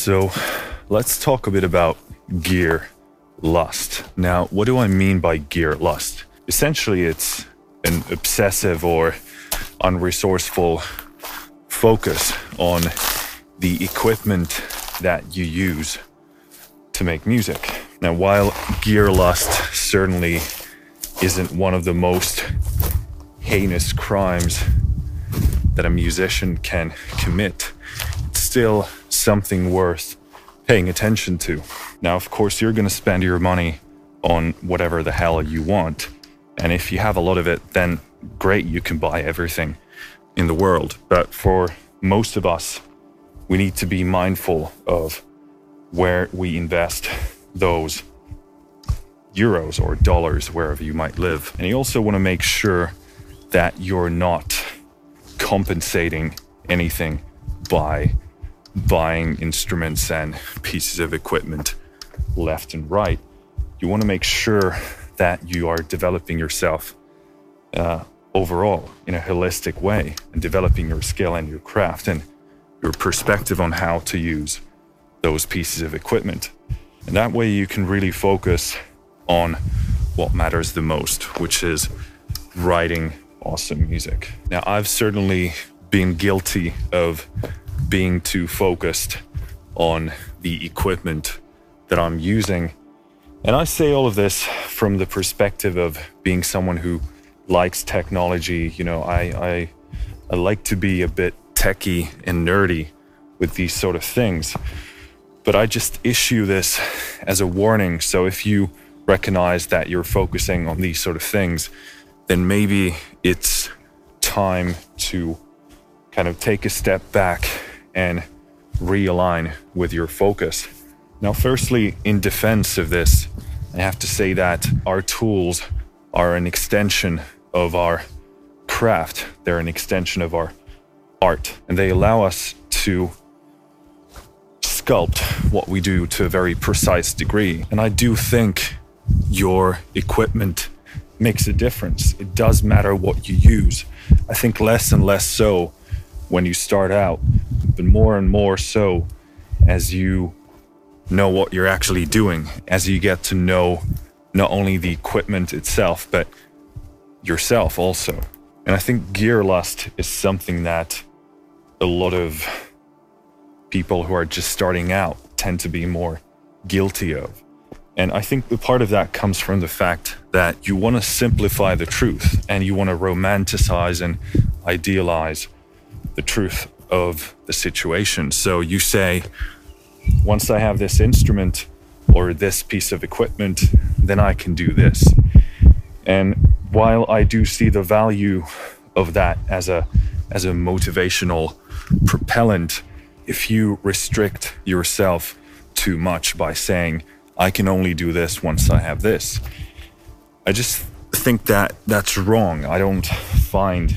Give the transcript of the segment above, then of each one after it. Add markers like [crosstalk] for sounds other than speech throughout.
So let's talk a bit about gear lust. Now, what do I mean by gear lust? Essentially, it's an obsessive or unresourceful focus on the equipment that you use to make music. Now, while gear lust certainly isn't one of the most heinous crimes that a musician can commit, it's still something worth paying attention to. Now, of course, you're going to spend your money on whatever the hell you want. And if you have a lot of it, then great, you can buy everything in the world. But for most of us, we need to be mindful of where we invest those euros or dollars wherever you might live. And you also want to make sure that you're not compensating anything by buying instruments and pieces of equipment left and right. You want to make sure that you are developing yourself uh, overall in a holistic way and developing your skill and your craft and your perspective on how to use those pieces of equipment. And that way you can really focus on what matters the most, which is writing awesome music. Now, I've certainly been guilty of being too focused on the equipment that I'm using. And I say all of this from the perspective of being someone who likes technology. You know, I, I, I like to be a bit techy and nerdy with these sort of things. But I just issue this as a warning. So if you recognize that you're focusing on these sort of things, then maybe it's time to kind of take a step back and realign with your focus. Now, firstly, in defense of this, I have to say that our tools are an extension of our craft, they're an extension of our art, and they allow us to sculpt what we do to a very precise degree. And I do think your equipment makes a difference. It does matter what you use. I think less and less so when you start out, but more and more so as you know what you're actually doing, as you get to know not only the equipment itself, but yourself also. And I think gear lust is something that a lot of people who are just starting out tend to be more guilty of. And I think the part of that comes from the fact that you want to simplify the truth and you want to romanticize and idealize the truth of the situation. So you say, once I have this instrument or this piece of equipment, then I can do this. And while I do see the value of that as a as a motivational propellant, if you restrict yourself too much by saying, I can only do this once I have this, I just think that that's wrong. I don't find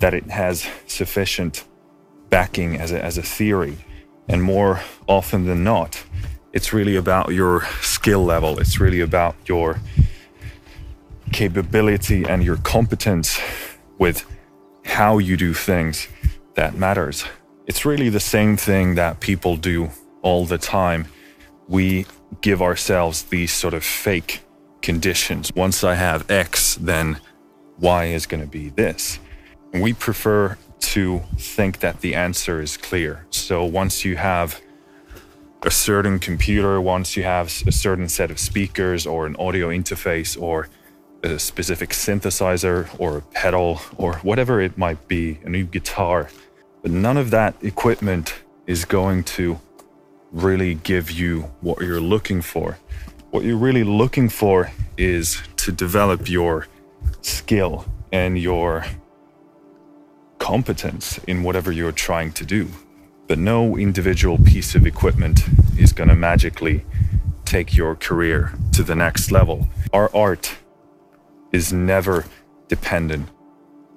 that it has sufficient backing as a, as a theory. And more often than not, it's really about your skill level. It's really about your capability and your competence with how you do things that matters. It's really the same thing that people do all the time. We give ourselves these sort of fake conditions. Once I have X, then Y is going to be this. We prefer to think that the answer is clear. So once you have a certain computer, once you have a certain set of speakers or an audio interface or a specific synthesizer or a pedal or whatever it might be, a new guitar, but none of that equipment is going to really give you what you're looking for. What you're really looking for is to develop your skill and your competence in whatever you're trying to do. But no individual piece of equipment is going to magically take your career to the next level. Our art is never dependent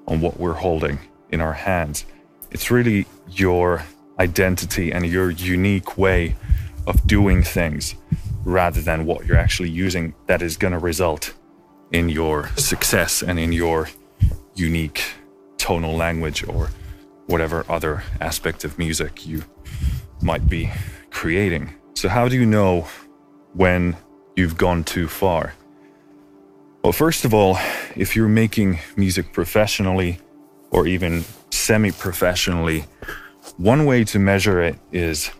on what we're holding in our hands. It's really your identity and your unique way of doing things rather than what you're actually using that is going to result in your success and in your unique tonal language or whatever other aspect of music you might be creating. So, how do you know when you've gone too far? Well, first of all, if you're making music professionally or even semi professionally, one way to measure it is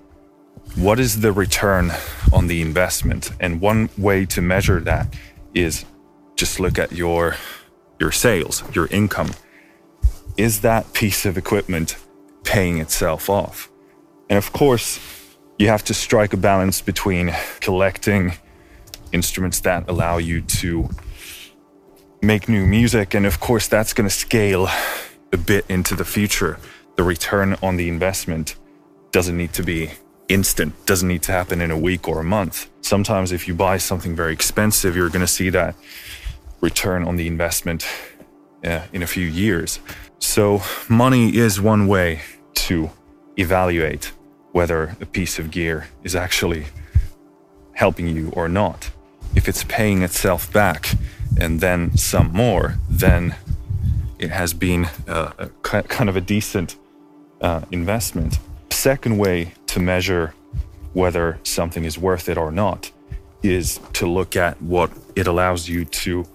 what is the return on the investment? And one way to measure that is just look at your your sales, your income. Is that piece of equipment paying itself off? And of course, you have to strike a balance between collecting instruments that allow you to make new music and of course that's going to scale a bit into the future. The return on the investment doesn't need to be instant, doesn't need to happen in a week or a month. Sometimes if you buy something very expensive, you're going to see that return on the investment uh, in a few years. So, money is one way to evaluate whether a piece of gear is actually helping you or not. If it's paying itself back and then some more, then it has been a, kind of a decent uh, investment. Second way to measure whether something is worth it or not is to look at what it allows you to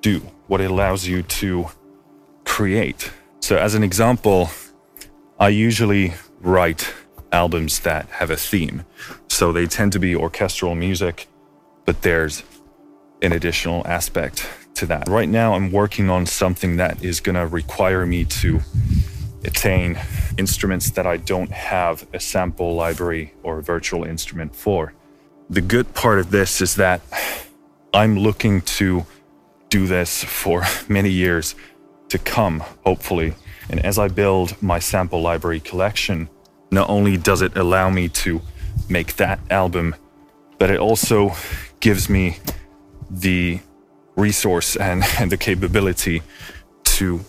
do, what it allows you to create. So, as an example, I usually write albums that have a theme. So, they tend to be orchestral music, but there's an additional aspect to that. Right now, I'm working on something that is going to require me to attain instruments that I don't have a sample library or a virtual instrument for. The good part of this is that I'm looking to do this for [laughs] many years to come, hopefully. And as I build my sample library collection, not only does it allow me to make that album, but it also gives me the resource and, [laughs] and the capability to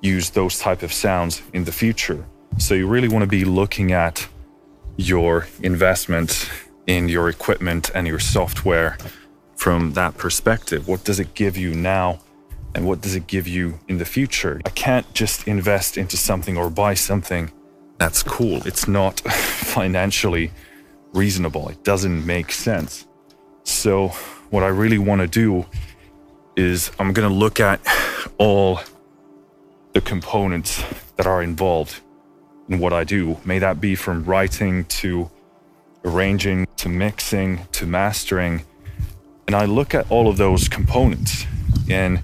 use those type of sounds in the future. So you really want to be looking at your investment in your equipment and your software from that perspective. What does it give you now? And what does it give you in the future? I can't just invest into something or buy something that's cool. It's not [laughs] financially reasonable. It doesn't make sense. So, what I really want to do is I'm going to look at all the components that are involved in what I do. May that be from writing to arranging to mixing to mastering and I look at all of those components and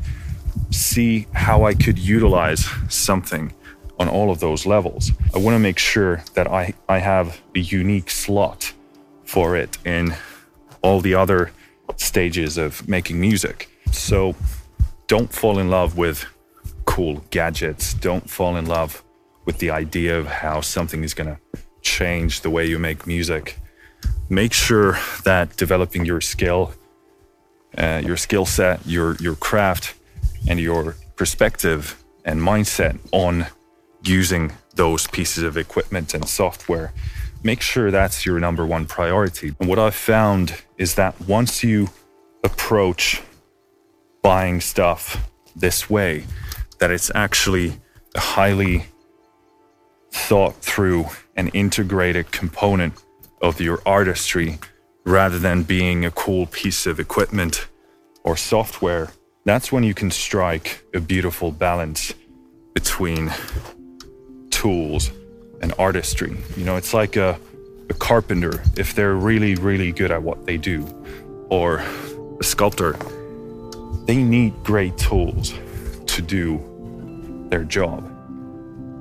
see how I could utilize something on all of those levels. I want to make sure that I, I have a unique slot for it in all the other stages of making music. So don't fall in love with cool gadgets. Don't fall in love with the idea of how something is going to change the way you make music. Make sure that developing your skill uh, your skill set, your your craft, and your perspective and mindset on using those pieces of equipment and software. Make sure that's your number one priority. And what I've found is that once you approach buying stuff this way, that it's actually a highly thought through and integrated component of your artistry rather than being a cool piece of equipment or software, that's when you can strike a beautiful balance between tools and artistry. You know, it's like a, a carpenter, if they're really, really good at what they do, or a sculptor, they need great tools to do their job.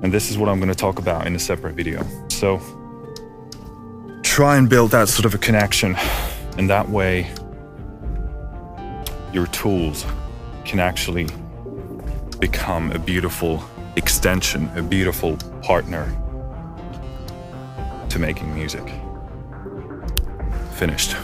And this is what I'm going to talk about in a separate video. So, try and build that sort of a connection. And that way, your tools can actually become a beautiful extension, a beautiful partner to making music. Finished.